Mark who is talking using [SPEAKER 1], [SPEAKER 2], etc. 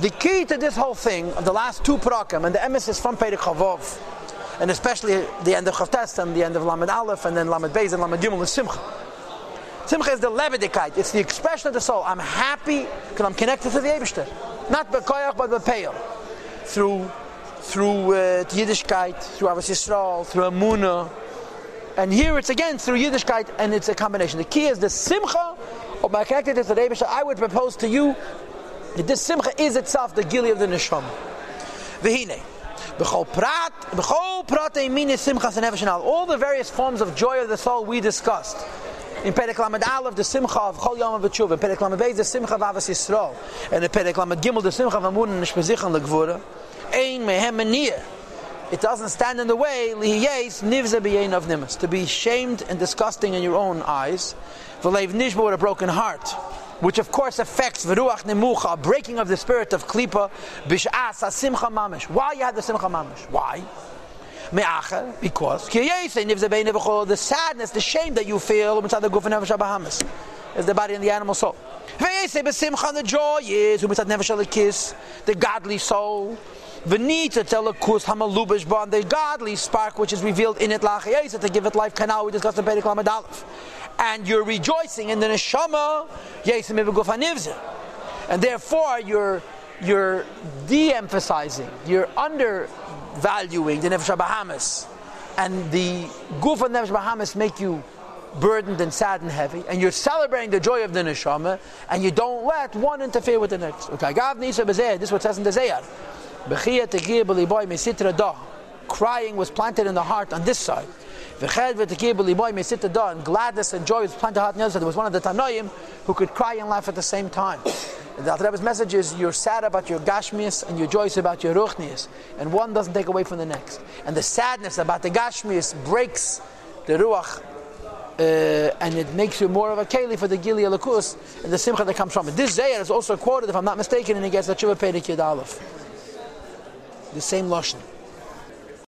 [SPEAKER 1] The key to this whole thing, of the last two parakim, and the emes from Perek Chavov, and especially the end of Chavtes and the end of Lamed Aleph, and then Lamed Beis and Lamed Gimel is Simcha. Simcha is the levedikite. It's the expression of the soul. I'm happy because I'm connected to the Eibishter. Not bekoyach, but bepeil. Through through uh, Yiddishkeit, through Ahavas Yisrael, through Amunah. And here it's again through Yiddishkeit, and it's a combination. The key is the Simcha of my connectedness to the Eibishter. I would propose to you this Simcha is itself the Gili of the Neshama. V'hine. B'chol prat, b'chol prat mini simchas and All the various forms of joy of the soul we discussed. In Perek Lamed Aleph, the Simcha of Chol Yom HaVetshuva. In Perek Beis, the Simcha of Ahavas Yisrael. And in Perek Lamed Gimel, the Simcha of Amun and Nishpezichan Legvura. Ein mehem It doesn't stand in the way, lihiyes nivze b'yein of nimas. To be shamed and disgusting in your own eyes. V'leiv nishbo with a broken heart which of course affects v'ruach nemucha, breaking of the spirit of klipa, bish'as simcha mamish. Why you had the simcha mamish? Why? Me'acha, because the sadness, the shame that you feel inside the is the body and the animal soul. The joy is kiss, the godly soul. Telekus hamalubish bond, the godly spark which is revealed in it lachayesa to give it life. Kanal we discussed in Perek Lamed Aleph and you're rejoicing in the neshama, and therefore you're you're de-emphasizing, you're undervaluing the nefesh bahamas, and the guf nefesh bahamas make you burdened and sad and heavy, and you're celebrating the joy of the neshama, and you don't let one interfere with the next. Okay, God, this is what says in the Zohar. Crying was planted in the heart on this side. And gladness and joy was planted heart the other side. There was one of the Tanoim who could cry and laugh at the same time. The Alter Rebbe's message is you're sad about your gashmias and you're joyous about your ruchnias, and one doesn't take away from the next. And the sadness about the gashmias breaks the ruach, uh, and it makes you more of a keli for the gili alakus and the simcha that comes from it. This Zohar is also quoted, if I'm not mistaken, in the Gesach Perek Yud Aleph. The same lashon.